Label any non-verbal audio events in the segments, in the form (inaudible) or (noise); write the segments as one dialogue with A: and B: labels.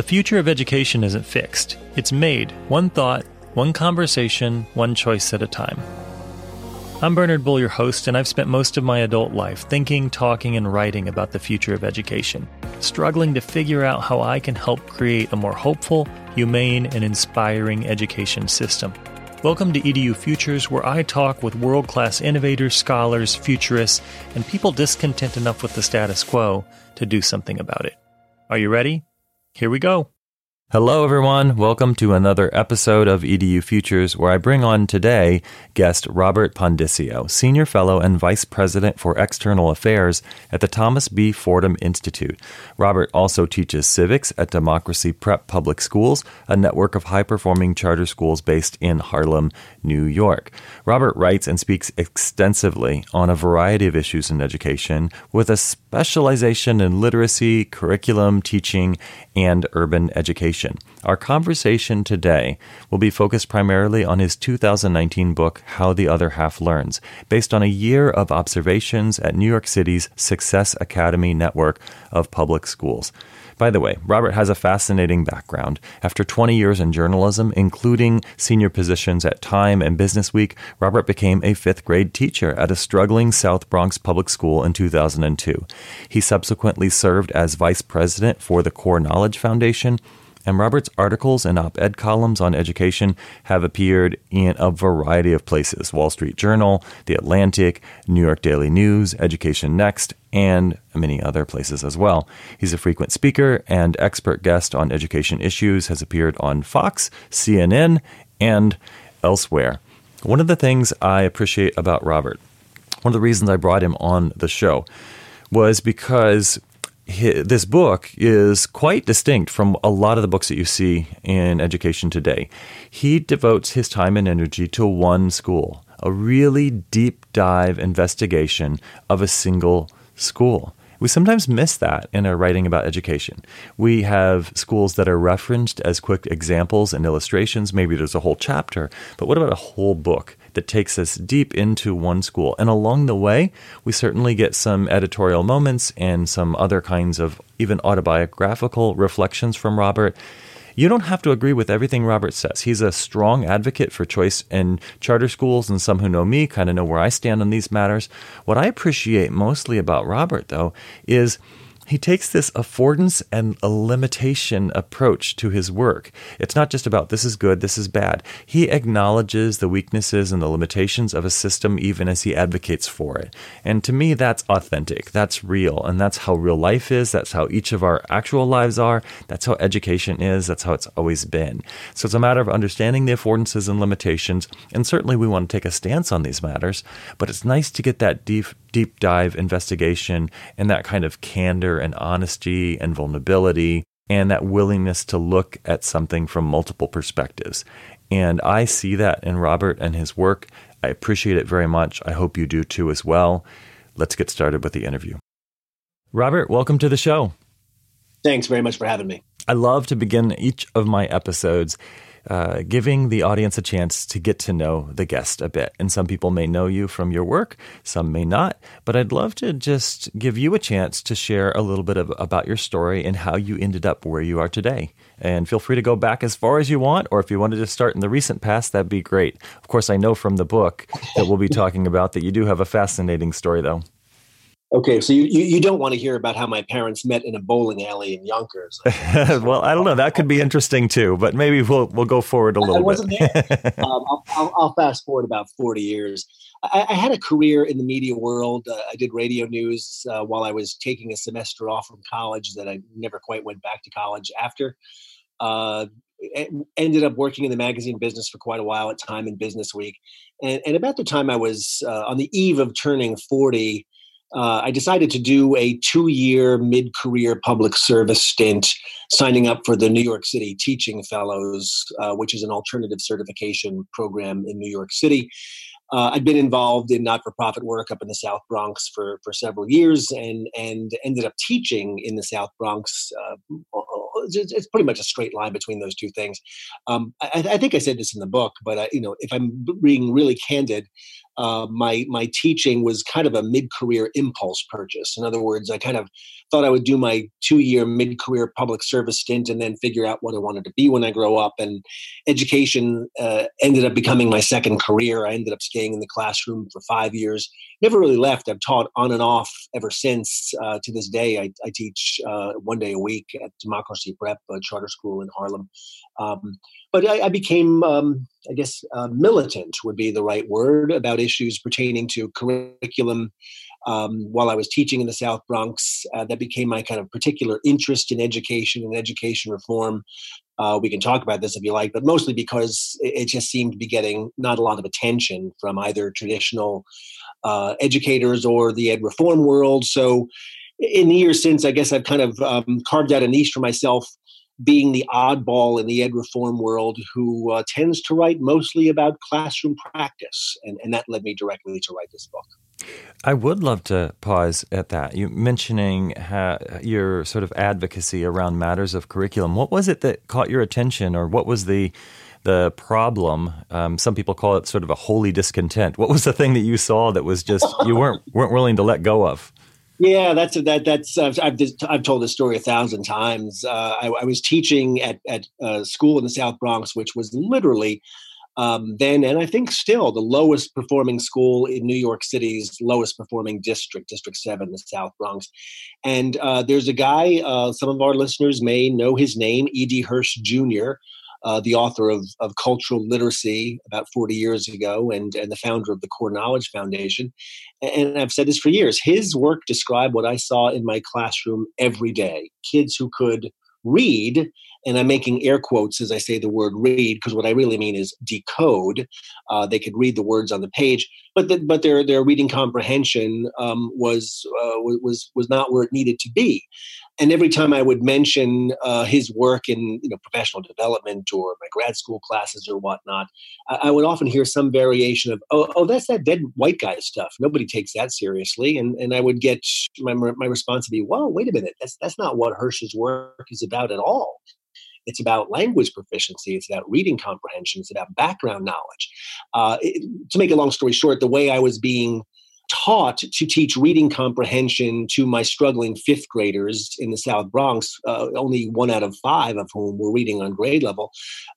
A: The future of education isn't fixed, it's made one thought, one conversation, one choice at a time. I'm Bernard Bull, your host, and I've spent most of my adult life thinking, talking, and writing about the future of education, struggling to figure out how I can help create a more hopeful, humane, and inspiring education system. Welcome to EDU Futures, where I talk with world class innovators, scholars, futurists, and people discontent enough with the status quo to do something about it. Are you ready? Here we go. Hello, everyone. Welcome to another episode of EDU Futures, where I bring on today guest Robert Pondiscio, Senior Fellow and Vice President for External Affairs at the Thomas B. Fordham Institute. Robert also teaches civics at Democracy Prep Public Schools, a network of high performing charter schools based in Harlem, New York. Robert writes and speaks extensively on a variety of issues in education, with a specialization in literacy, curriculum, teaching, and urban education. Our conversation today will be focused primarily on his 2019 book, How the Other Half Learns, based on a year of observations at New York City's Success Academy network of public schools. By the way, Robert has a fascinating background. After 20 years in journalism, including senior positions at Time and Business Week, Robert became a fifth grade teacher at a struggling South Bronx public school in 2002. He subsequently served as vice president for the Core Knowledge Foundation and Robert's articles and op ed columns on education have appeared in a variety of places Wall Street Journal, The Atlantic, New York Daily News, Education Next, and many other places as well. He's a frequent speaker and expert guest on education issues, has appeared on Fox, CNN, and elsewhere. One of the things I appreciate about Robert, one of the reasons I brought him on the show, was because this book is quite distinct from a lot of the books that you see in education today. He devotes his time and energy to one school, a really deep dive investigation of a single school. We sometimes miss that in our writing about education. We have schools that are referenced as quick examples and illustrations. Maybe there's a whole chapter, but what about a whole book that takes us deep into one school? And along the way, we certainly get some editorial moments and some other kinds of even autobiographical reflections from Robert. You don't have to agree with everything Robert says. He's a strong advocate for choice in charter schools, and some who know me kind of know where I stand on these matters. What I appreciate mostly about Robert, though, is he takes this affordance and a limitation approach to his work. It's not just about this is good, this is bad. He acknowledges the weaknesses and the limitations of a system even as he advocates for it. And to me, that's authentic, that's real, and that's how real life is, that's how each of our actual lives are, that's how education is, that's how it's always been. So it's a matter of understanding the affordances and limitations, and certainly we want to take a stance on these matters, but it's nice to get that deep deep dive investigation and that kind of candor and honesty and vulnerability and that willingness to look at something from multiple perspectives. And I see that in Robert and his work. I appreciate it very much. I hope you do too as well. Let's get started with the interview. Robert, welcome to the show.
B: Thanks very much for having me.
A: I love to begin each of my episodes uh, giving the audience a chance to get to know the guest a bit. And some people may know you from your work, some may not. But I'd love to just give you a chance to share a little bit of, about your story and how you ended up where you are today. And feel free to go back as far as you want, or if you wanted to start in the recent past, that'd be great. Of course, I know from the book that we'll be talking about that you do have a fascinating story, though.
B: Okay, so you, you, you, don't want to hear about how my parents met in a bowling alley in Yonkers. (laughs)
A: well, I don't know. That could be interesting too, but maybe we'll we'll go forward a little I
B: wasn't bit. There. (laughs) um, I'll, I'll, I'll, fast forward about forty years. I, I had a career in the media world. Uh, I did radio news uh, while I was taking a semester off from college. That I never quite went back to college after. Uh, ended up working in the magazine business for quite a while at Time and Business Week, and, and about the time I was uh, on the eve of turning forty uh, I decided to do a two year mid career public service stint, signing up for the New York City Teaching Fellows, uh, which is an alternative certification program in New York City. Uh, I'd been involved in not for profit work up in the South Bronx for, for several years and, and ended up teaching in the South Bronx. Uh, it's, pretty much a straight line between those two things. Um, I, I, think I said this in the book, but uh, you know, if I'm being really candid, uh, my my teaching was kind of a mid-career impulse purchase. In other words, I kind of thought I would do my two-year mid-career public service stint and then figure out what I wanted to be when I grow up. And education uh, ended up becoming my second career. I ended up staying in the classroom for five years. Never really left. I've taught on and off ever since. Uh, to this day, I, I teach uh, one day a week at Democracy Prep, a charter school in Harlem. Um, but I, I became, um, I guess, uh, militant would be the right word about issues pertaining to curriculum. Um, while I was teaching in the South Bronx, uh, that became my kind of particular interest in education and education reform. Uh, we can talk about this if you like, but mostly because it, it, just seemed to be getting not a lot of attention from either traditional uh, educators or the ed reform world. So, in the years since, I guess I've kind of um, carved out a niche for myself being the oddball in the ed reform world who uh, tends to write mostly about classroom practice. And, and that led me directly to write this book.
A: I would love to pause at that. You mentioning your sort of advocacy around matters of curriculum. What was it that caught your attention, or what was the the problem? Um, some people call it sort of a holy discontent. What was the thing that you saw that was just (laughs) you weren't weren't willing to let go of?
B: Yeah, that's that. That's uh, I've I've told this story a thousand times. Uh, I, I, was teaching at at a school in the South Bronx, which was literally um, then and I think still the lowest performing school in New York City's lowest performing district, District Seven, the South Bronx. And uh, there's a guy. Uh, some of our listeners may know his name, E.D. Hirsch Jr uh, the author of, of Cultural Literacy about 40 years ago and, and the founder of the Core Knowledge Foundation. And I've said this for years. His work described what I saw in my classroom every day kids who could read and I'm making air quotes as I say the word read because what I really mean is decode. Uh, they could read the words on the page, but the, but their their reading comprehension um, was uh, was was not where it needed to be. And every time I would mention uh, his work in you know professional development or my grad school classes or whatnot, I, I would often hear some variation of oh oh that's that dead white guy stuff. Nobody takes that seriously, and and I would get my my response to be well wait a minute that's that's not what Hirsch's work is about at all. It's about language proficiency. It's about reading comprehension. It's about background knowledge. Uh, it, to make a long story short, the way I was being taught to teach reading comprehension to my struggling fifth graders in the South Bronx, uh, only one out of five of whom were reading on grade level,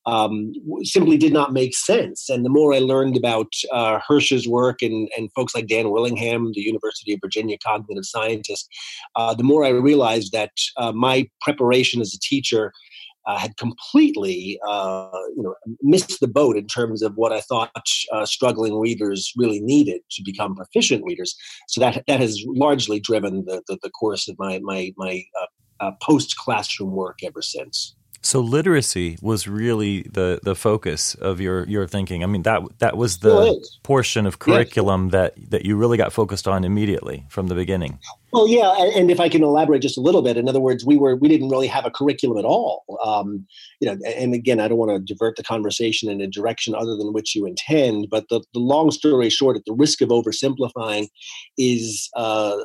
B: um, simply did not make sense. And the more I learned about uh, Hirsch's work and, and folks like Dan Willingham, the University of Virginia cognitive scientist, uh, the more I realized that uh, my preparation as a teacher uh, had completely uh, you know missed the boat in terms of what I thought uh, struggling readers really needed to become proficient readers. So that that has largely driven the the, the course of my my my uh, uh, post classroom work ever since. So literacy was really the the focus of your your thinking. I mean that that was the portion of curriculum yes. that that you really got focused on immediately from the beginning. Well, yeah, and if I can elaborate just a little bit, in other words, we were we didn't really have a curriculum at all. Um, you know, and again, I don't want to divert the conversation in a direction other than which you intend. But the, the long story short, at the risk of oversimplifying, is uh,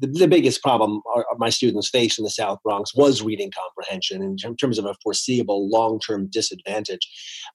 B: the, the, biggest problem our, my students face in the South Bronx was reading comprehension in terms of a foreseeable long term disadvantage.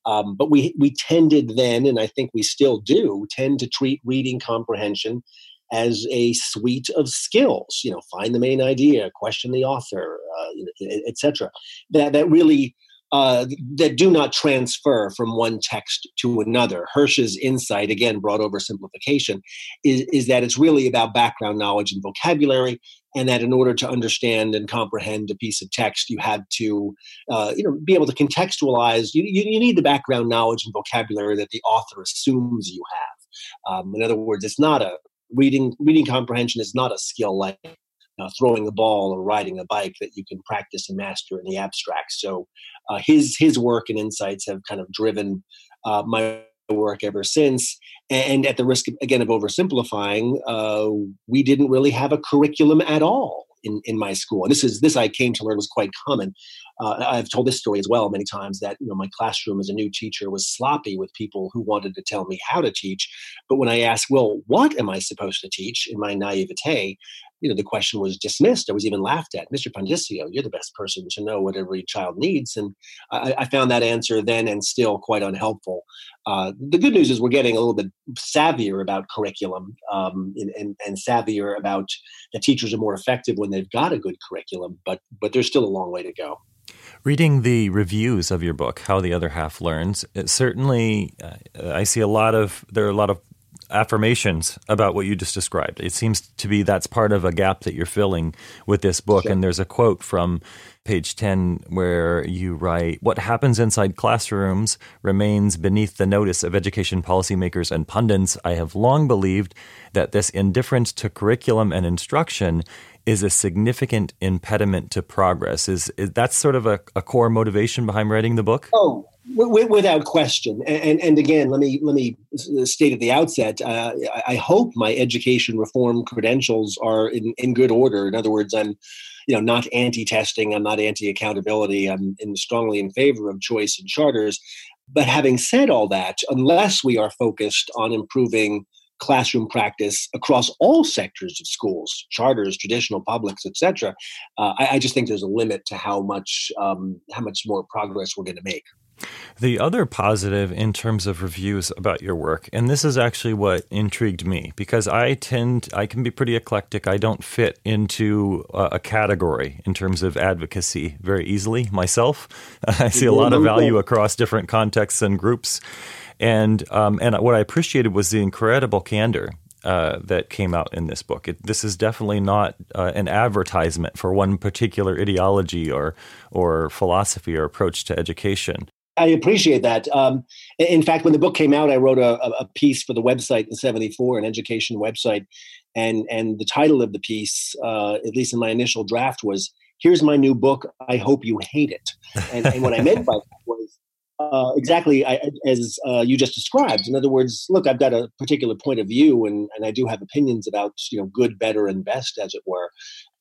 B: Um, but we we tended then, and I think we still do, tend to treat reading comprehension as a suite of skills. You know, find the main idea, question the author, uh, etc. That that really uh, that do not transfer from one text to another. Hirsch's insight, again brought over simplification, is, is that it's really about background knowledge and vocabulary, and that in order to understand and comprehend a piece of text, you had to, uh, you know, be able to contextualize. You, you, you, need the background knowledge and vocabulary that the author assumes you have. Um, in other words, it's not a reading reading comprehension is not a skill like uh, throwing a ball or riding a bike that you can practice and master in the abstract. So uh, his his work and insights have kind of driven uh, my work ever since. And at the risk of, again of oversimplifying, uh, we didn't really have a curriculum at all in, in my school. And this is this I came to learn was quite common. Uh, I've told this story as well many times that you know my classroom as a new teacher was sloppy with people who wanted to tell me how to teach. But when I asked, well, what am I supposed to teach in my naivete, you know, the question was dismissed. I was even laughed at. Mr. Pondiscio, you're the best person to know what every child needs. And I, I found that answer then and still quite unhelpful. Uh, the good news is we're getting a little bit savvier about curriculum um, and, and, and savvier about the teachers are more effective when they've got a good curriculum, but but there's still a long way to go.
A: Reading the reviews of your book, How the Other Half Learns, certainly uh, I see a lot of there are a lot of affirmations about what you just described. It seems to be that's part of a gap that you're filling with this book. Sure. And there's a quote from page 10 where you write What happens inside classrooms remains beneath the notice of education policymakers and pundits. I have long believed that this indifference to curriculum and instruction is a significant impediment to progress. Is, is that sort of a, a core motivation behind writing the book?
B: Oh, without question. And, and, and again, let me let me state at the outset. Uh, I hope my education reform credentials are in, in good order. In other words, I'm you know not anti-testing. I'm not anti-accountability. I'm in, strongly in favor of choice and charters. But having said all that, unless we are focused on improving classroom practice across all sectors of schools, charters, traditional publics, etc. Uh, I, I, just think there's a limit to how much um, how much more progress we're going to make.
A: The other positive in terms of reviews about your work, and this is actually what intrigued me because I tend, I can be pretty eclectic. I don't fit into a, category in terms of advocacy very easily myself. (laughs) I see a lot of value across different contexts and groups. And um, and what I appreciated was the incredible candor uh, that came out in this book. It, this is definitely not uh, an advertisement for one particular ideology or or philosophy or approach to education.
B: I appreciate that. Um, in fact, when the book came out, I wrote a, a piece for the website, the 74, an education website. And, and the title of the piece, uh, at least in my initial draft, was Here's My New Book. I Hope You Hate It. And, and what I meant by that was uh, exactly as uh, you just described. In other words, look, I've got a particular point of view, and, and I do have opinions about you know good, better, and best, as it were.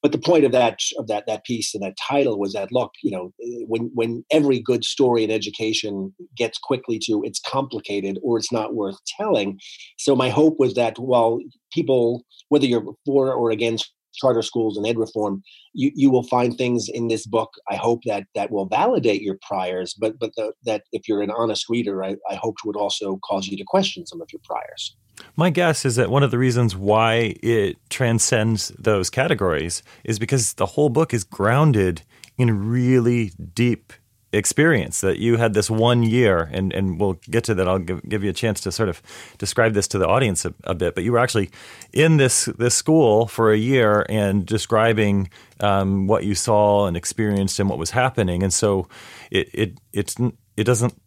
B: But the point of that of that that piece and that title was that look, you know, when when every good story in education gets quickly to it's complicated or it's not worth telling. So my hope was that while people, whether you're for or against charter schools and ed reform, you, you will find things in this book. I hope that that will validate your priors, but but the, that if you're an honest reader, I, I hoped would also cause you to question some of your priors.
A: My guess is that one of the reasons why it transcends those categories is because the whole book is grounded in really deep experience that you had this one year and, and we'll get to that. I'll give, give you a chance to sort of describe this to the audience a, a bit but you were actually in this this school for a year and describing um, what you saw and experienced and what was happening. And so it, it it's it doesn't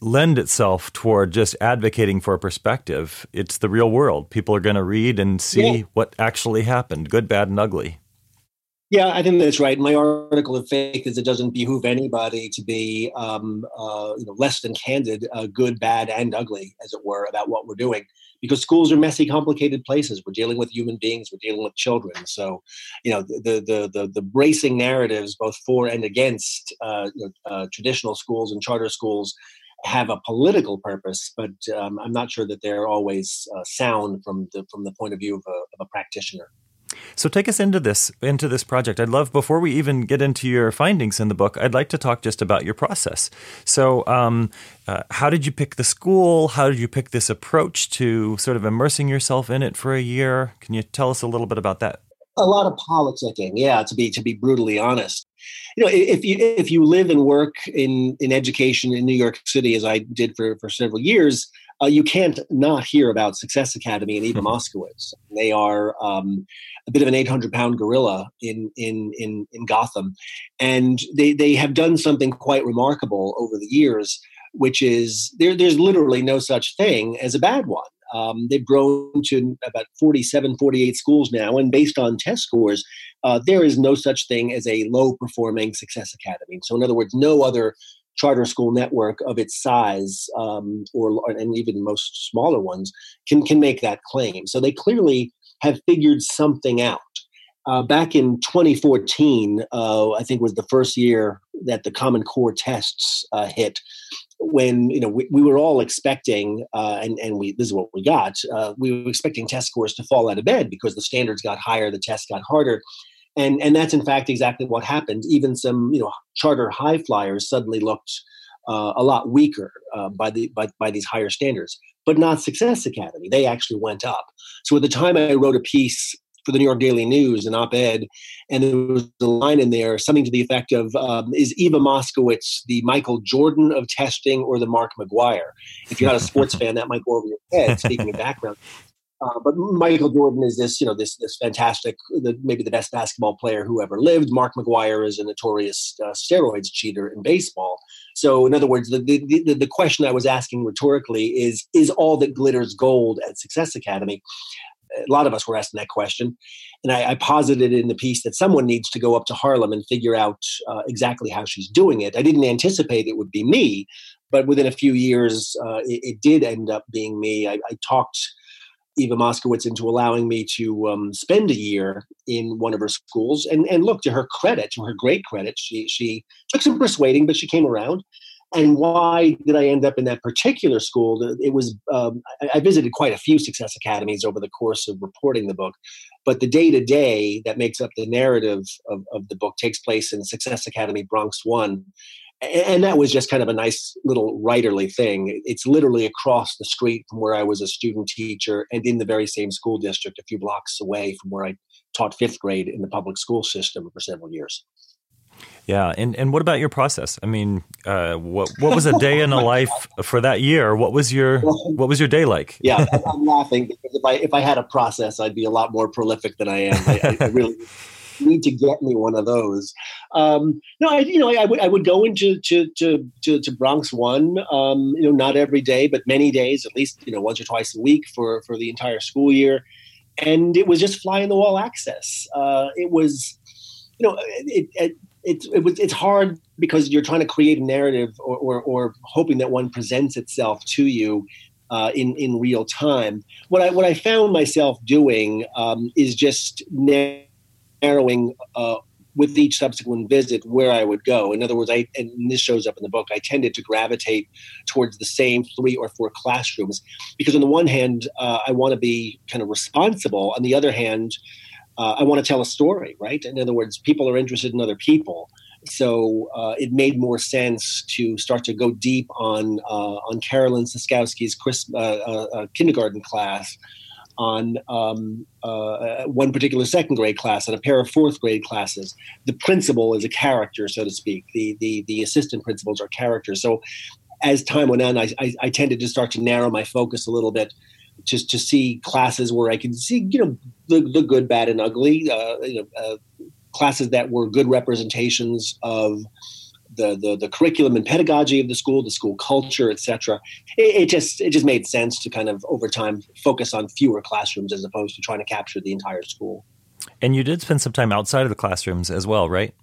A: lend itself toward just advocating for a perspective. It's the real world. People are going to read and see yeah. what actually happened good bad and ugly
B: yeah, I think that's right. My article of faith is it doesn't behoove anybody to be um, uh, you know, less than candid, uh, good, bad, and ugly, as it were, about what we're doing. Because schools are messy, complicated places. We're dealing with human beings. We're dealing with children. So, you know, the the the, the bracing narratives, both for and against uh, you know, uh, traditional schools and charter schools, have a political purpose, but um, I'm not sure that they're always uh, sound from the from the point of view of a, of a practitioner.
A: So take us into this into this project. I'd love before we even get into your findings in the book. I'd like to talk just about your process. So, um, uh, how did you pick the school? How did you pick this approach to sort of immersing yourself in it for a year? Can you tell us a little bit about that?
B: A lot of politicking, yeah. To be to be brutally honest, you know, if you if you live and work in in education in New York City, as I did for for several years, uh, you can't not hear about Success Academy and (laughs) Eva Moskowitz. They are um, a bit of an 800 pound gorilla in, in, in, in Gotham. And they, they have done something quite remarkable over the years, which is there, there's literally no such thing as a bad one. Um, they've grown to about 47, 48 schools now, and based on test scores, uh, there is no such thing as a low performing success academy. So, in other words, no other charter school network of its size, um, or and even most smaller ones, can can make that claim. So they clearly have figured something out. Uh, back in 2014, uh, I think was the first year that the Common Core tests uh, hit. when you know we, we were all expecting uh, and and we this is what we got uh, we were expecting test scores to fall out of bed because the standards got higher the tests got harder and and that's in fact exactly what happened even some you know charter high flyers suddenly looked uh, a lot weaker uh, by the by, by these higher standards but not success academy they actually went up so at the time i wrote a piece for the New York Daily News, an op-ed, and there was a line in there, something to the effect of, um, "Is Eva Moskowitz the Michael Jordan of testing or the Mark McGwire?" If you're not a sports (laughs) fan, that might go over your head. Speaking of background. Uh, but Michael Jordan is this, you know, this this fantastic, the, maybe the best basketball player who ever lived. Mark McGwire is a notorious uh, steroids cheater in baseball. So, in other words, the, the the the question I was asking rhetorically is: Is all that glitters gold at Success Academy? a lot of us were asking that question. And I, I, posited in the piece that someone needs to go up to Harlem and figure out uh, exactly how she's doing it. I didn't anticipate it would be me, but within a few years, uh, it, it, did end up being me. I, I, talked Eva Moskowitz into allowing me to um, spend a year in one of her schools. And, and look, to her credit, to her great credit, she, she took some persuading, but she came around and why did I end up in that particular school? It was um, I visited quite a few success academies over the course of reporting the book, but the day to day that makes up the narrative of, of the book takes place in Success Academy Bronx One, and that was just kind of a nice little writerly thing. It's literally across the street from where I was a student teacher, and in the very same school district, a few blocks away from where I taught fifth grade in the public school system for several years.
A: Yeah, and and what about your process? I mean, uh, what what was a day in a (laughs) life for that year? What was your what was your day like?
B: yeah, (laughs) I'm laughing because if I if I had a process, I'd be a lot more prolific than I am. I, I really (laughs) need to get me one of those. Um, no, I you know I, I, would I would go into to to to, to Bronx One. Um, you know, not every day, but many days, at least you know once or twice a week for for the entire school year, and it was just fly in the wall access. Uh, it was you know, it, it, it's it was it's hard because you're trying to create a narrative or, or, or hoping that one presents itself to you uh, in in real time. What I what I found myself doing um, is just narrowing uh, with each subsequent visit where I would go. In other words, I and this shows up in the book. I tended to gravitate towards the same three or four classrooms because on the one hand, uh, I want to be kind of responsible. On the other hand uh, I want to tell a story, right? In other words, people are interested in other people. So uh, it made more sense to start to go deep on uh, on Carolyn Siskowski's Chris, uh, uh, kindergarten class, on um, one particular second grade class, and a pair of fourth grade classes. The principal is a character, so to speak. The the the assistant principals are characters. So as time went on, I, I, I tended to start to narrow my focus a little bit just to see classes where I could see, you know, the, the good, bad, and ugly. Uh, you know, uh, classes that were good representations of the, the, the curriculum and pedagogy of the school, the school culture, etc. It, it, just it just made sense to kind of over time focus on fewer classrooms as opposed to trying to capture the entire school.
A: And you did spend some time outside of the classrooms as well, right?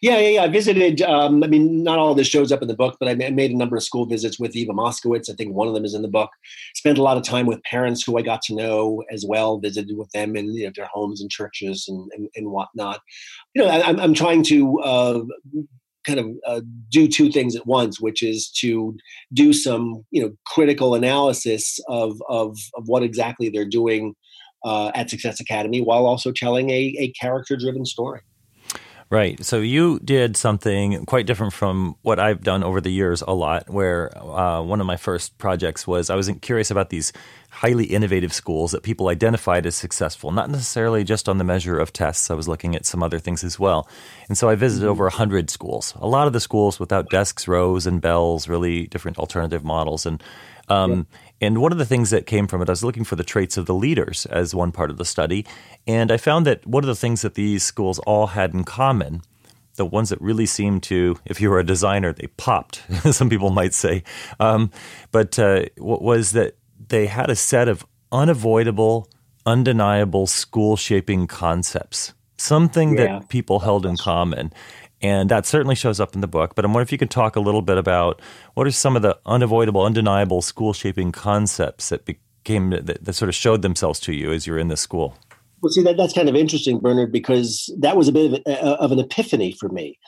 B: Yeah, yeah, yeah. I visited. Um, I mean, not all of this shows up in the book, but I made a number of school visits with Eva Moskowitz. I think one of them is in the book. Spent a lot of time with parents who I got to know as well. Visited with them in you know, their homes and churches and, and, and whatnot. You know, I, am I'm trying to uh, kind of uh, do two things at once, which is to do some you know critical analysis of of, of what exactly they're doing uh, at Success Academy, while also telling a, a character driven story.
A: Right. So you did something quite different from what I've done over the years a lot, where uh, one of my first projects was I was curious about these highly innovative schools that people identified as successful, not necessarily just on the measure of tests. I was looking at some other things as well. And so I visited mm-hmm. over 100 schools, a lot of the schools without desks, rows, and bells, really different alternative models. And um, yeah. And one of the things that came from it, I was looking for the traits of the leaders as one part of the study. And I found that one of the things that these schools all had in common, the ones that really seemed to, if you were a designer, they popped, (laughs) some people might say, um, but uh, was that they had a set of unavoidable, undeniable school shaping concepts, something yeah. that people held in common. And that certainly shows up in the book. But I'm wondering if you can talk a little bit about what are some of the unavoidable, undeniable school shaping concepts that became that, that sort of showed themselves to you as you're in the school.
B: Well, see, that, that's kind of interesting, Bernard, because that was a bit of, of an epiphany for me.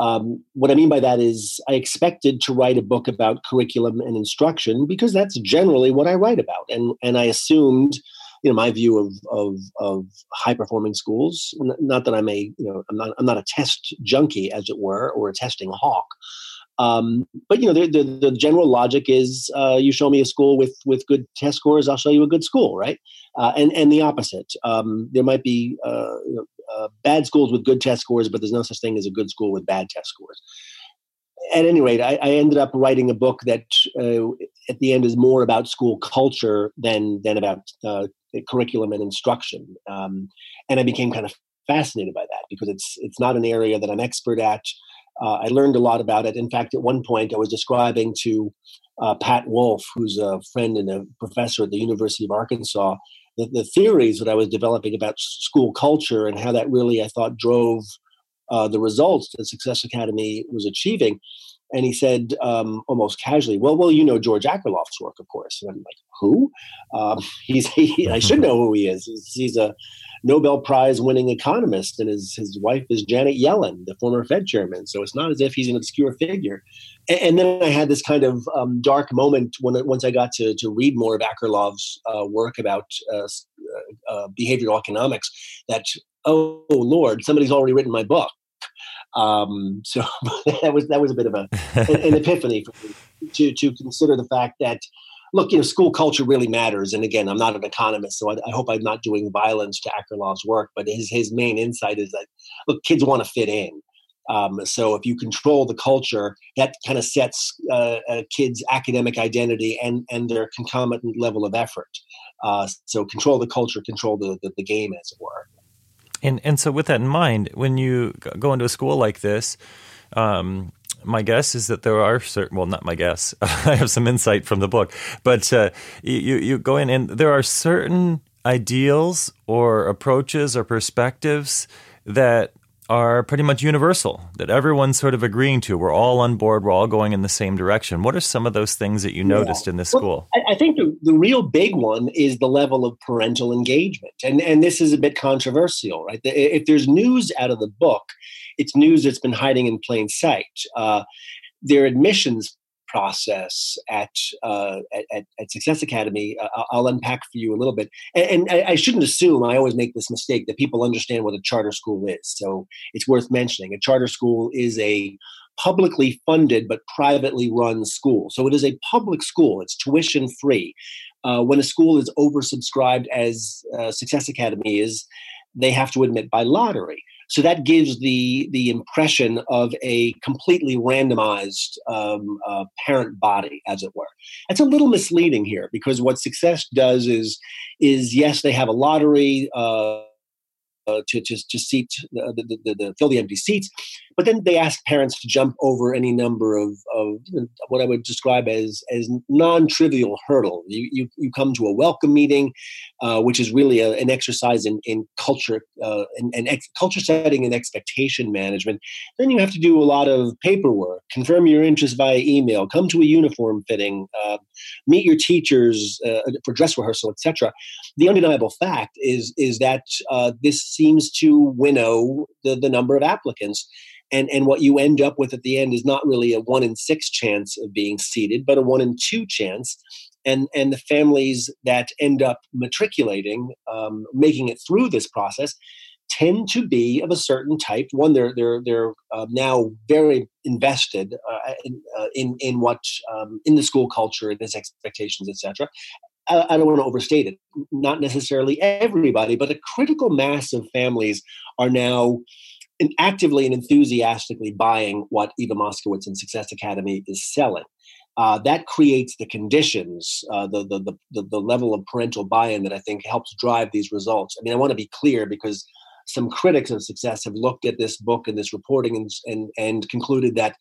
B: Um, what I mean by that is, I expected to write a book about curriculum and instruction because that's generally what I write about, and and I assumed, you know, my view of of, of high performing schools. Not that I'm a, you know, I'm not I'm not a test junkie, as it were, or a testing hawk. Um, but you know, the, the, the general logic is, uh, you show me a school with with good test scores, I'll show you a good school, right? Uh, and and the opposite. Um, there might be uh, you know, uh, bad schools with good test scores, but there's no such thing as a good school with bad test scores. At any rate, I, I ended up writing a book that, uh, at the end, is more about school culture than than about uh, curriculum and instruction. Um, and I became kind of fascinated by that because it's it's not an area that I'm expert at. Uh, I learned a lot about it. In fact, at one point, I was describing to uh, Pat Wolf, who's a friend and a professor at the University of Arkansas, the, the theories that I was developing about school culture and how that really, I thought, drove uh, the results that Success Academy was achieving. And he said, um, almost casually, "Well, well, you know George Akerlof's work, of course." And I'm like, "Who?" Um, (laughs) he's he, I should (laughs) know who he is. He's, he's a Nobel Prize winning economist, and his his wife is Janet Yellen, the former Fed chairman. So it's not as if he's an obscure figure. And, and then I had this kind of um, dark moment when once I got to to read more of Akerlof's uh, work about uh, uh, uh, behavioral economics. That oh Lord, somebody's already written my book. Um, so (laughs) that was that was a bit of a an, an epiphany for me to to consider the fact that look, you know, school culture really matters. And again, I'm not an economist, so I, I hope I'm not doing violence to Akerlof's work. But his his main insight is that look, kids want to fit in. Um, so if you control the culture, that kind of sets uh, a kid's academic identity and and their concomitant level of effort. Uh, so control the culture, control the, the, the game, as it were.
A: And and so with that in mind, when you go into a school like this, um, my guess is that there are certain, well, not my guess, (laughs) I have some insight from the book, but uh, you, you go in and there are certain ideals or approaches or perspectives that are pretty much universal, that everyone's sort of agreeing to. We're all on board, we're all going in the same direction. What are some of those things that you noticed in this well, school?
B: I, I think the, the real big one is the level of parental engagement. And, and this is a bit controversial, right? If there's news out of the book, it's news that's been hiding in plain sight. Uh, their admissions process at, uh, at, at Success Academy, uh, I'll unpack for you a little bit. And, and I, I, shouldn't assume I always make this mistake that people understand what a charter school is. So it's worth mentioning. A charter school is a publicly funded but privately run school. So it is a public school. It's tuition free. Uh, when a school is oversubscribed, as uh, Success Academy is, they have to admit by lottery. So that gives the the impression of a completely randomized um, uh, parent body, as it were. That's a little misleading here because what success does is is yes, they have a lottery. Uh, uh, to to seat the, the, the, the, fill the empty seats. But then they ask parents to jump over any number of, of what I would describe as as non-trivial hurdle. You, you you come to a welcome meeting, uh, which is really a, an exercise in in culture uh, ex- culture setting and expectation management. Then you have to do a lot of paperwork, confirm your interest via email, come to a uniform fitting, uh, meet your teachers uh, for dress rehearsal, etc. The undeniable fact is is that uh, this seems to winnow the, the number of applicants. And, and what you end up with at the end is not really a one in six chance of being seated, but a one in two chance. And, and the families that end up matriculating, um, making it through this process, tend to be of a certain type. One, they're they're they're uh, now very invested uh, in, uh, in, in what um, in the school culture and its expectations, etc. I, don't want to overstate it. Not necessarily everybody, but a critical mass of families are now actively and enthusiastically buying what Eva Moskowitz and Success Academy is selling. Uh, that creates the conditions, uh, the, the, the, the level of parental buy-in that I think helps drive these results. I mean, I want to be clear because some critics of success have looked at this book and this reporting and, and, and concluded that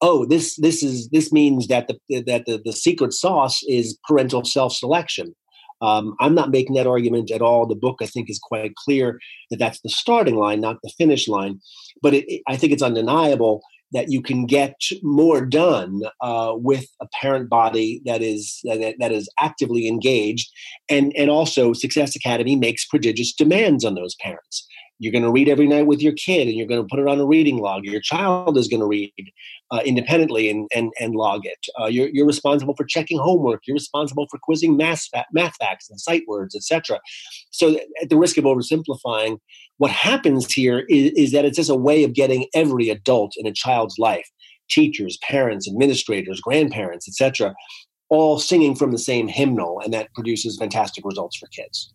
B: oh this this is this means that the that the, the secret sauce is parental self-selection. Um, i'm not making that argument at all. The book i think is quite clear that that's the starting line not the finish line. But it, it, i think it's undeniable that you can get more done uh, with a parent body that is that, that is actively engaged. And and also success academy makes prodigious demands on those parents You're going to read every night with your kid, and you're going to put it on a reading log. Your child is going to read uh, independently and, and, and log it. Uh, you're, you're responsible for checking homework. You're responsible for quizzing math, math facts and sight words, etc. So, at the risk of oversimplifying, what happens here is, is that it's just a way of getting every adult in a child's life teachers, parents, administrators, grandparents, etc., all singing from the same hymnal, and that produces fantastic results for kids.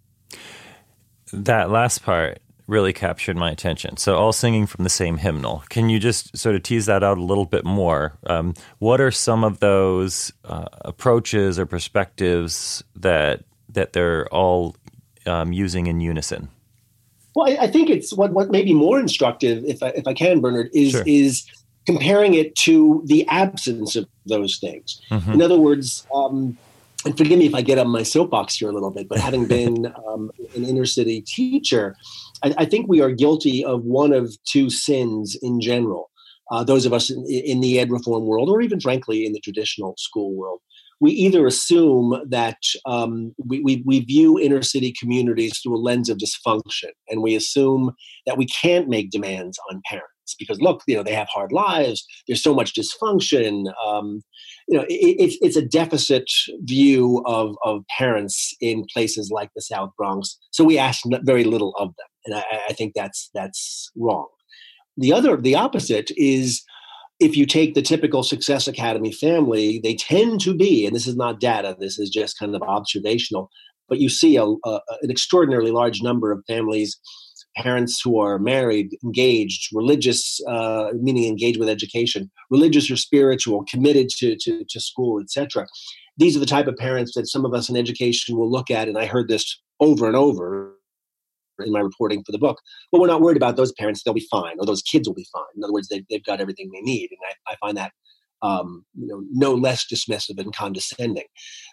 A: That last part really captured my attention. So, all singing from the same hymnal. Can you just sort of tease that out a little bit more? Um, what are some of those uh, approaches or perspectives that that they're all um, using in unison?
B: Well, I, I, think it's what what may be more instructive, if I, if I can, Bernard, is sure. is comparing it to the absence of those things. Mm-hmm. In other words, um, and forgive me if I get on my soapbox here a little bit, but having been (laughs) um, an inner city teacher, I, I, think we are guilty of one of two sins in general. Uh, those of us in, in, the ed reform world, or even frankly in the traditional school world, we either assume that um, we, we, we view inner city communities through a lens of dysfunction, and we assume that we can't make demands on parents because look, you know, they have hard lives. There's so much dysfunction. Um, you know, it, it's it's a deficit view of of parents in places like the South Bronx. So we ask very little of them, and I, I think that's that's wrong. The other, the opposite is if you take the typical Success Academy family, they tend to be, and this is not data, this is just kind of observational, but you see a, a, an extraordinarily large number of families parents who are married, engaged, religious, uh, meaning engaged with education, religious or spiritual, committed to, to, to school, etc. These are the type of parents that some of us in education will look at, and I heard this over and over in my reporting for the book. But we're not worried about those parents; they'll be fine, or those kids will be fine. In other words, they, have got everything they need, and I, I find that um, you know, no less dismissive and condescending.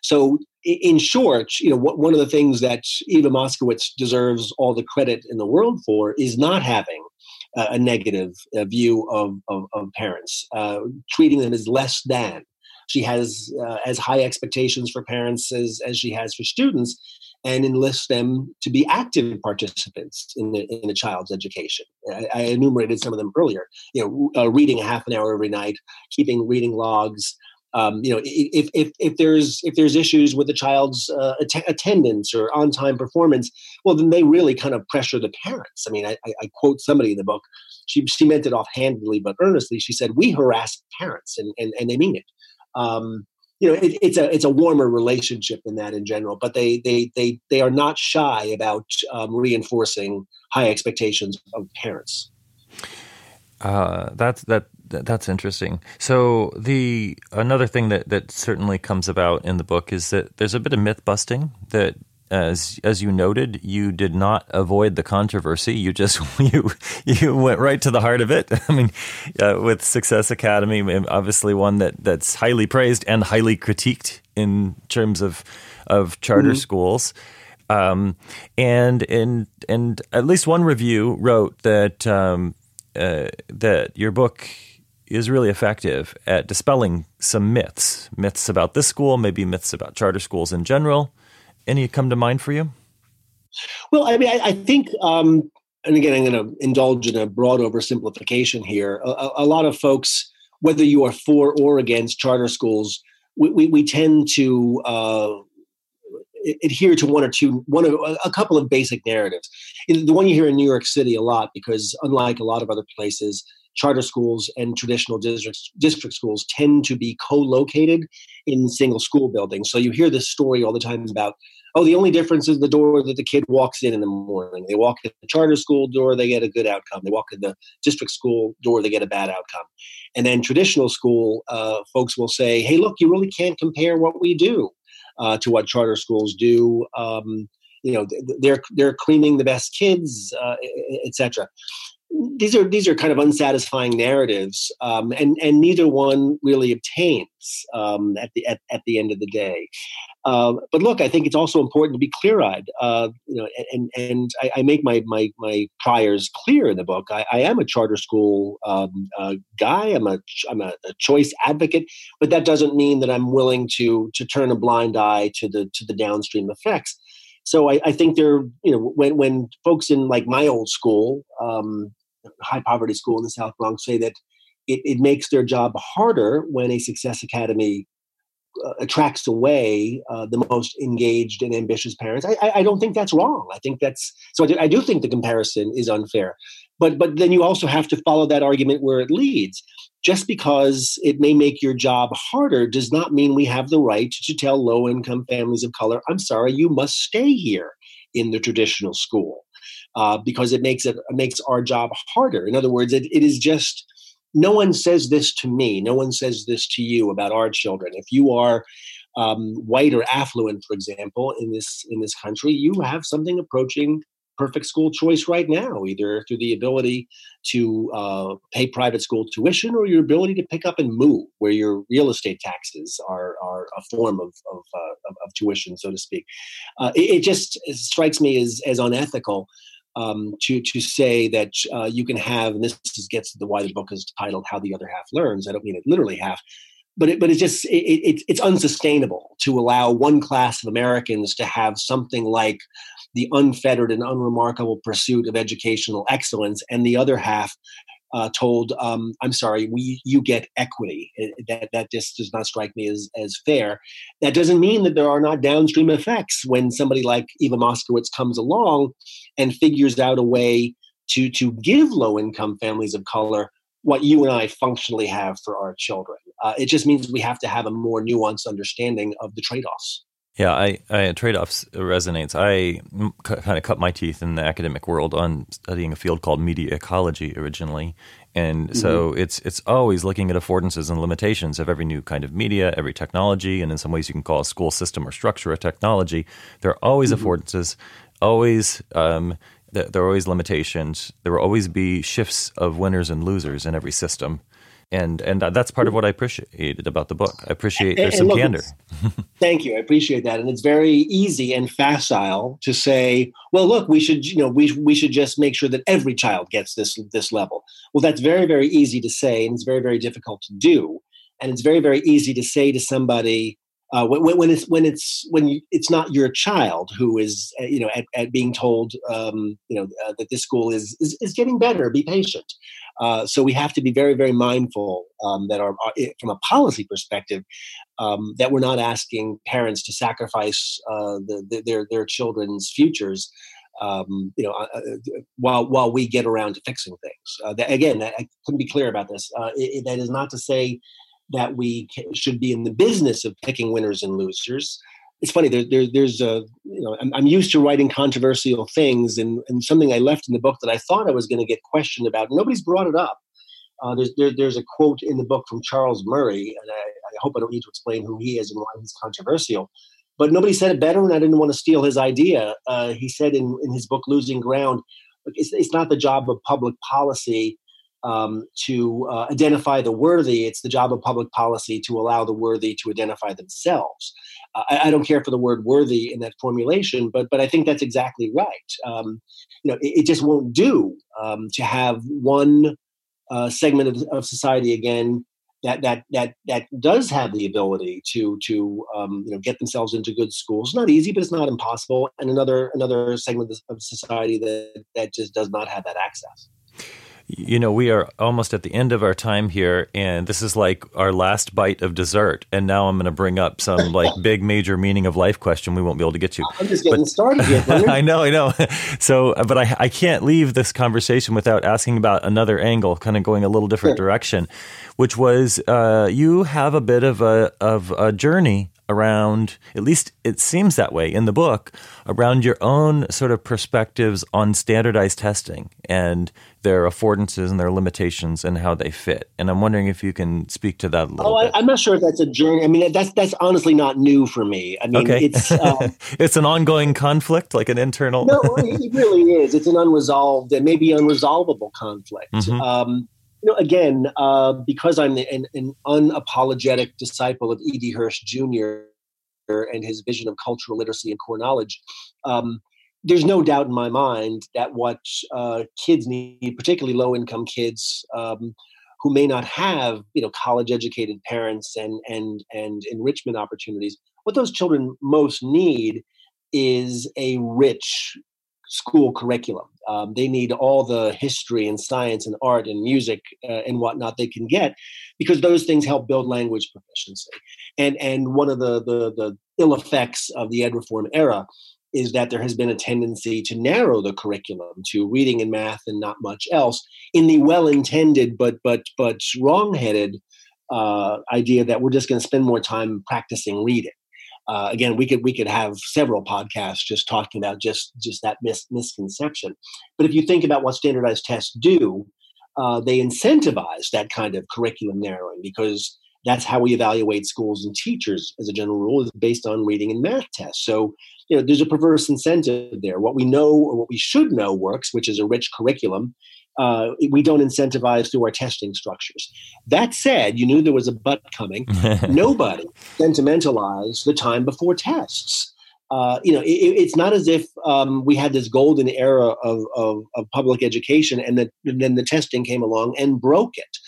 B: So, in short, you know, one of the things that Eva Moskowitz deserves all the credit in the world for is not having a negative uh, view of, of, of parents, uh, treating them as less than. She has uh, as high expectations for parents as, as she has for students, and enlist them to be active participants in the, in a child's education. I, I enumerated some of them earlier. You know, uh, reading a half an hour every night, keeping reading logs. Um, you know, if, if if there's if there's issues with the child's uh, att- attendance or on time performance, well, then they really kind of pressure the parents. I mean, I, I quote somebody in the book. She she meant it offhandedly but earnestly. She said, "We harass parents," and and, and they mean it. Um, you know it, it's a it's a warmer relationship than that in general but they they they they are not shy about um, reinforcing high expectations of parents
A: uh, that's that that's interesting. So the another thing that that certainly comes about in the book is that there's a bit of myth busting that as as you noted, you did not avoid the controversy. You just (laughs) you you went right to the heart of it. (laughs) I mean, uh, with Success Academy, obviously one that that's highly praised and highly critiqued in terms of of charter mm-hmm. schools. Um, and and and at least one review wrote that um, uh, that your book is really effective at dispelling some myths, myths about this school, maybe myths about charter schools in general any come to mind for you?
B: Well, I mean, I, I think, um, and again, I'm going to indulge in a broad oversimplification here. A, a, lot of folks, whether you are for or against charter schools, we, we, we tend to uh, adhere to one or two, one of a couple of basic narratives. The one you hear in New York City a lot, because unlike a lot of other places, charter schools and traditional district, district schools tend to be co-located in single school buildings. So you hear this story all the time about, oh, the only difference is the door that the kid walks in in the morning. They walk in the charter school door, they get a good outcome. They walk in the district school door, they get a bad outcome. And then traditional school uh, folks will say, hey, look, you really can't compare what we do uh, to what charter schools do. Um, you know, they're they're cleaning the best kids, uh, etc these are these are kind of unsatisfying narratives, um, and and neither one really obtains um, at the at, at the end of the day. Uh, but look, I think it's also important to be clear eyed. Uh, you know, and and I, I, make my my my priors clear in the book. I, I am a charter school um, uh, guy. I'm a I'm a, a, choice advocate, but that doesn't mean that I'm willing to to turn a blind eye to the to the downstream effects So I, I think there, you know, when when folks in like my old school, um, high poverty school in the South Bronx, say that it, it makes their job harder when a Success Academy uh, attracts away uh, the most engaged and ambitious parents. I, I, I, don't think that's wrong. I think that's so. I do, I do, think the comparison is unfair, but but then you also have to follow that argument where it leads. Just because it may make your job harder does not mean we have the right to tell low income families of color, "I'm sorry, you must stay here in the traditional school," uh, because it makes it, it makes our job harder. In other words, it, it is just no one says this to me. No one says this to you about our children. If you are um, white or affluent, for example, in this in this country, you have something approaching perfect school choice right now, either through the ability to uh, pay private school tuition or your ability to pick up and move, where your real estate taxes are, are a form of, of, uh, of, tuition, so to speak. Uh, it, it, just strikes me as, as unethical um, to to say that uh, you can have, and this gets to the why the book is titled "How the Other Half Learns." I don't mean it literally half, but it, but it's just it, it, it's unsustainable to allow one class of Americans to have something like the unfettered and unremarkable pursuit of educational excellence, and the other half uh, told, um, "I'm sorry, we you get equity." It, that that just does not strike me as as fair. That doesn't mean that there are not downstream effects when somebody like Eva Moskowitz comes along and figures out a way to to give low income families of color what you and I functionally have for our children. Uh, it just means we have to have a more nuanced understanding of the trade offs.
A: Yeah, I, I trade offs resonates. I c- kind of cut my teeth in the academic world on studying a field called media ecology originally, and mm-hmm. so it's it's always looking at affordances and limitations of every new kind of media, every technology, and in some ways you can call a school system or structure a technology. There are always mm-hmm. affordances, always um, there are always limitations. There will always be shifts of winners and losers in every system and and that's part of what I appreciated about the book. I appreciate there's some look, candor.
B: thank you, I appreciate that, and it's very easy and facile to say, well, look, we should you know we we should just make sure that every child gets this this level. Well, that's very very easy to say, and it's very very difficult to do, and it's very very easy to say to somebody uh, when, when, it's when it's when you, it's not your child who is uh, you know at, at being told um, you know uh, that this school is, is, is getting better be patient uh, so we have to be very very mindful um, that our, uh, from a policy perspective um, that we're not asking parents to sacrifice uh, the, the, their their children's futures um, you know, uh, while while we get around to fixing things. Uh, that, again, I couldn't be clear about this. Uh, it, that is not to say that we should be in the business of picking winners and losers. It's funny. There, there, there's a you know I'm, I'm, used to writing controversial things, and, and something I left in the book that I thought I was going to get questioned about. Nobody's brought it up. Uh, there's there, there's a quote in the book from Charles Murray, and I, I hope I don't need to explain who he is and why he's controversial. But nobody said it better, and I didn't want to steal his idea. Uh, he said in, in his book Losing Ground, it's, it's not the job of public policy um, to uh, identify the worthy. It's the job of public policy to allow the worthy to identify themselves. Uh, I, I, don't care for the word "worthy" in that formulation, but but I think that's exactly right. Um, you know, it, it, just won't do um, to have one uh, segment of, of, society again that that that that does have the ability to to um, you know get themselves into good schools. Not easy, but it's not impossible. And another another segment of society that that just does not have that access.
A: You know, we are almost at the end of our time here, and this is like our last bite of dessert. And now I'm going to bring up some like (laughs) big, major meaning of life question we won't be able to get to.
B: I'm just getting but, started here. (laughs)
A: I know, I know. (laughs) So, but I, I can't leave this conversation without asking about another angle, kind of going a little different sure. direction, which was uh, you have a bit of a of a journey around, at least it seems that way in the book, around your own sort of perspectives on standardized testing and their affordances and their limitations and how they fit. And I'm wondering if you can speak to that a little oh, bit.
B: I, am not sure if that's a journey. I mean, that's that's honestly not new for me. I mean, okay. it's
A: um, (laughs) it's an ongoing conflict, like an internal.
B: no, it really is. It's an unresolved and maybe unresolvable conflict. Mm-hmm. Um, you know, again, uh, because I'm an, an, unapologetic disciple of E.D. Hirsch Jr. and his vision of cultural literacy and core knowledge, um, there's no doubt in my mind that what uh, kids need, particularly low-income kids um, who may not have, you know, college-educated parents and and and enrichment opportunities, what those children most need is a rich school curriculum. Um, they need all the history and science and art and music uh, and whatnot they can get because those things help build language proficiency. And and one of the, the the ill effects of the ed reform era is that there has been a tendency to narrow the curriculum to reading and math and not much else in the well-intended but but but wrong-headed uh, idea that we're just going to spend more time practicing reading uh, again, we could we could have several podcasts just talking about just just that mis- misconception. But if you think about what standardized tests do, uh, they incentivize that kind of curriculum narrowing because that's how we evaluate schools and teachers as a general rule is based on reading and math tests. So you know there's a perverse incentive there. What we know or what we should know works, which is a rich curriculum, uh, we don't incentivize through our testing structures. That said, you knew there was a but coming. (laughs) Nobody sentimentalized the time before tests. Uh, you know, it, it's not as if um, we had this golden era of, of, of public education and, that, and then the testing came along and broke it.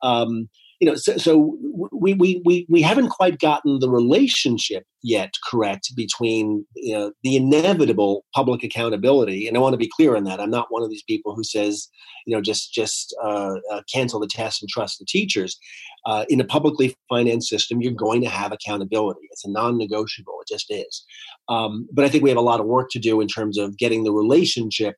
B: Um, you know, so, so we, we, we, we haven't quite gotten the relationship yet correct between you know, the inevitable public accountability. And I want to be clear on that. I'm not one of these people who says, you know, just, just uh, uh, cancel the test and trust the teachers. Uh, in a publicly financed system, you're going to have accountability. It's a non-negotiable. It just is. Um, but I think we have a lot of work to do in terms of getting the relationship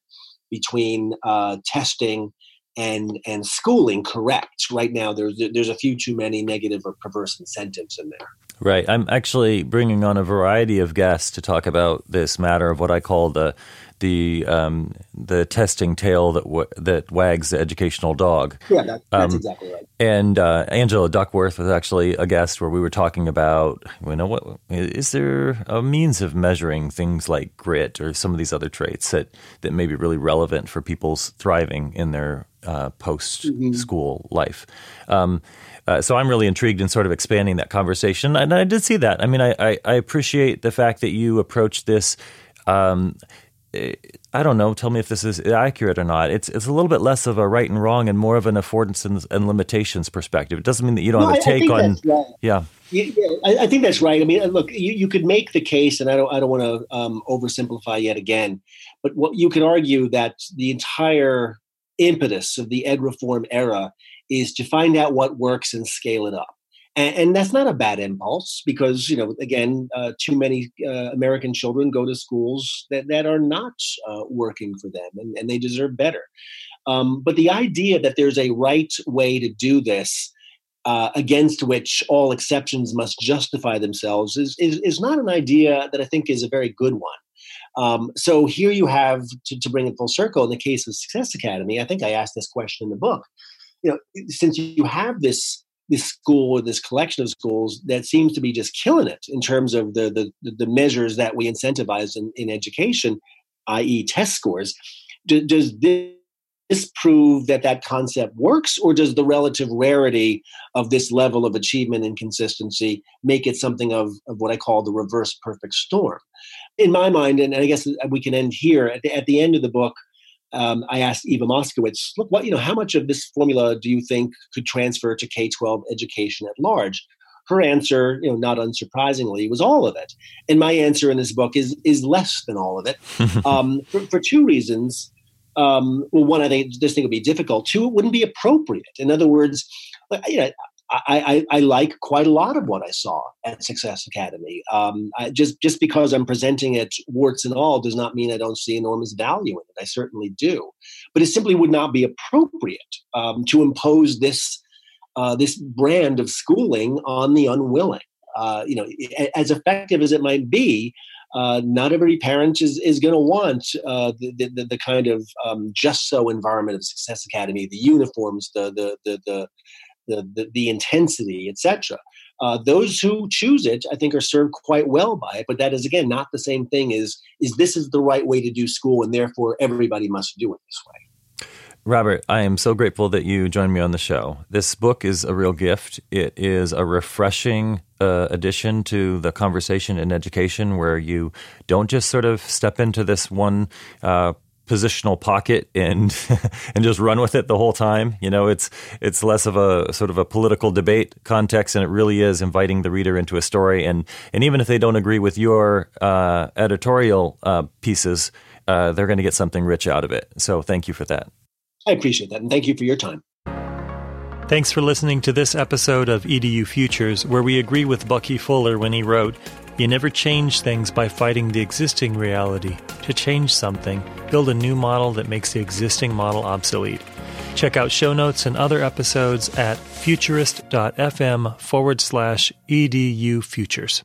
B: between uh, testing and and schooling correct. Right now there's there's a few too many negative or perverse incentives in there.
A: Right. I'm actually bringing on a variety of guests to talk about this matter of what i call the the um, the testing tail that w- that wags the educational dog.
B: Yeah, that, that's um, exactly right.
A: And uh, Angela Duckworth was actually a guest where we were talking about, you know, what is there a means of measuring things like grit or some of these other traits that that may be really relevant for people's thriving in their uh, post school mm-hmm. life. Um, uh, so I'm really intrigued in sort of expanding that conversation, and I did see that. I mean, I, I, I appreciate the fact that you approach this. Um, I don't know. Tell me if this is accurate or not. It's it's a little bit less of a right and wrong and more of an affordance and, and limitations perspective. It doesn't mean that you don't no, have a take on.
B: Right.
A: Yeah.
B: Yeah, I, I, think that's right. I mean, look, you, you could make the case, and I don't I don't want to um, oversimplify yet again, but what you could argue that the entire impetus of the ed reform era is to find out what works and scale it up. And, and that's not a bad impulse because, you know, again, uh, too many uh, American children go to schools that, that are not uh, working for them and, and they deserve better. Um, but the idea that there's a right way to do this uh, against which all exceptions must justify themselves is, is, is not an idea that I think is a very good one. Um, so here you have to, to bring it full circle in the case of Success Academy. I think I asked this question in the book. You know, since you have this this school or this collection of schools that seems to be just killing it in terms of the the, the measures that we incentivize in, in education, i.e., test scores. does this prove that that concept works, or does the relative rarity of this level of achievement and consistency make it something of, of what I call the reverse perfect storm? In my mind, and I guess we can end here at the, at the end of the book um, I asked Eva Moskowitz, look, what you know, how much of this formula do you think could transfer to K twelve education at large? Her answer, you know, not unsurprisingly, was all of it. And my answer in this book is is less than all of it, (laughs) um, for, for, two reasons. Um, well, one, I think this thing would be difficult. Two, it wouldn't be appropriate. In other words, you know, I, I, I, like quite a lot of what I saw at Success Academy. Um, I, just just because I'm presenting it warts and all does not mean I don't see enormous value in it. I certainly do, but it simply would not be appropriate um, to impose this uh, this brand of schooling on the unwilling. Uh, you know, as effective as it might be, uh, not every parent is, is going to want uh, the, the, the, kind of um, just so environment of Success Academy, the uniforms, the, the, the, the, the, the, intensity, etc. Uh, those who choose it, I think, are served quite well by it. But that is again not the same thing as is this is the right way to do school, and therefore everybody must do it this way.
A: Robert, I am so grateful that you joined me on the show. This book is a real gift. It is a refreshing uh, addition to the conversation in education where you don't just sort of step into this one uh, positional pocket and (laughs) and just run with it the whole time. You know, it's it's less of a sort of a political debate context, and it really is inviting the reader into a story. And and even if they don't agree with your uh, editorial uh, pieces, uh, they're going to get something rich out of it. So thank you for that.
B: I appreciate that, and thank you for your time.
A: Thanks for listening to this episode of EDU Futures, where we agree with Bucky Fuller when he wrote. You never change things by fighting the existing reality. To change something, build a new model that makes the existing model obsolete. Check out show notes and other episodes at futurist.fm forward slash edu futures.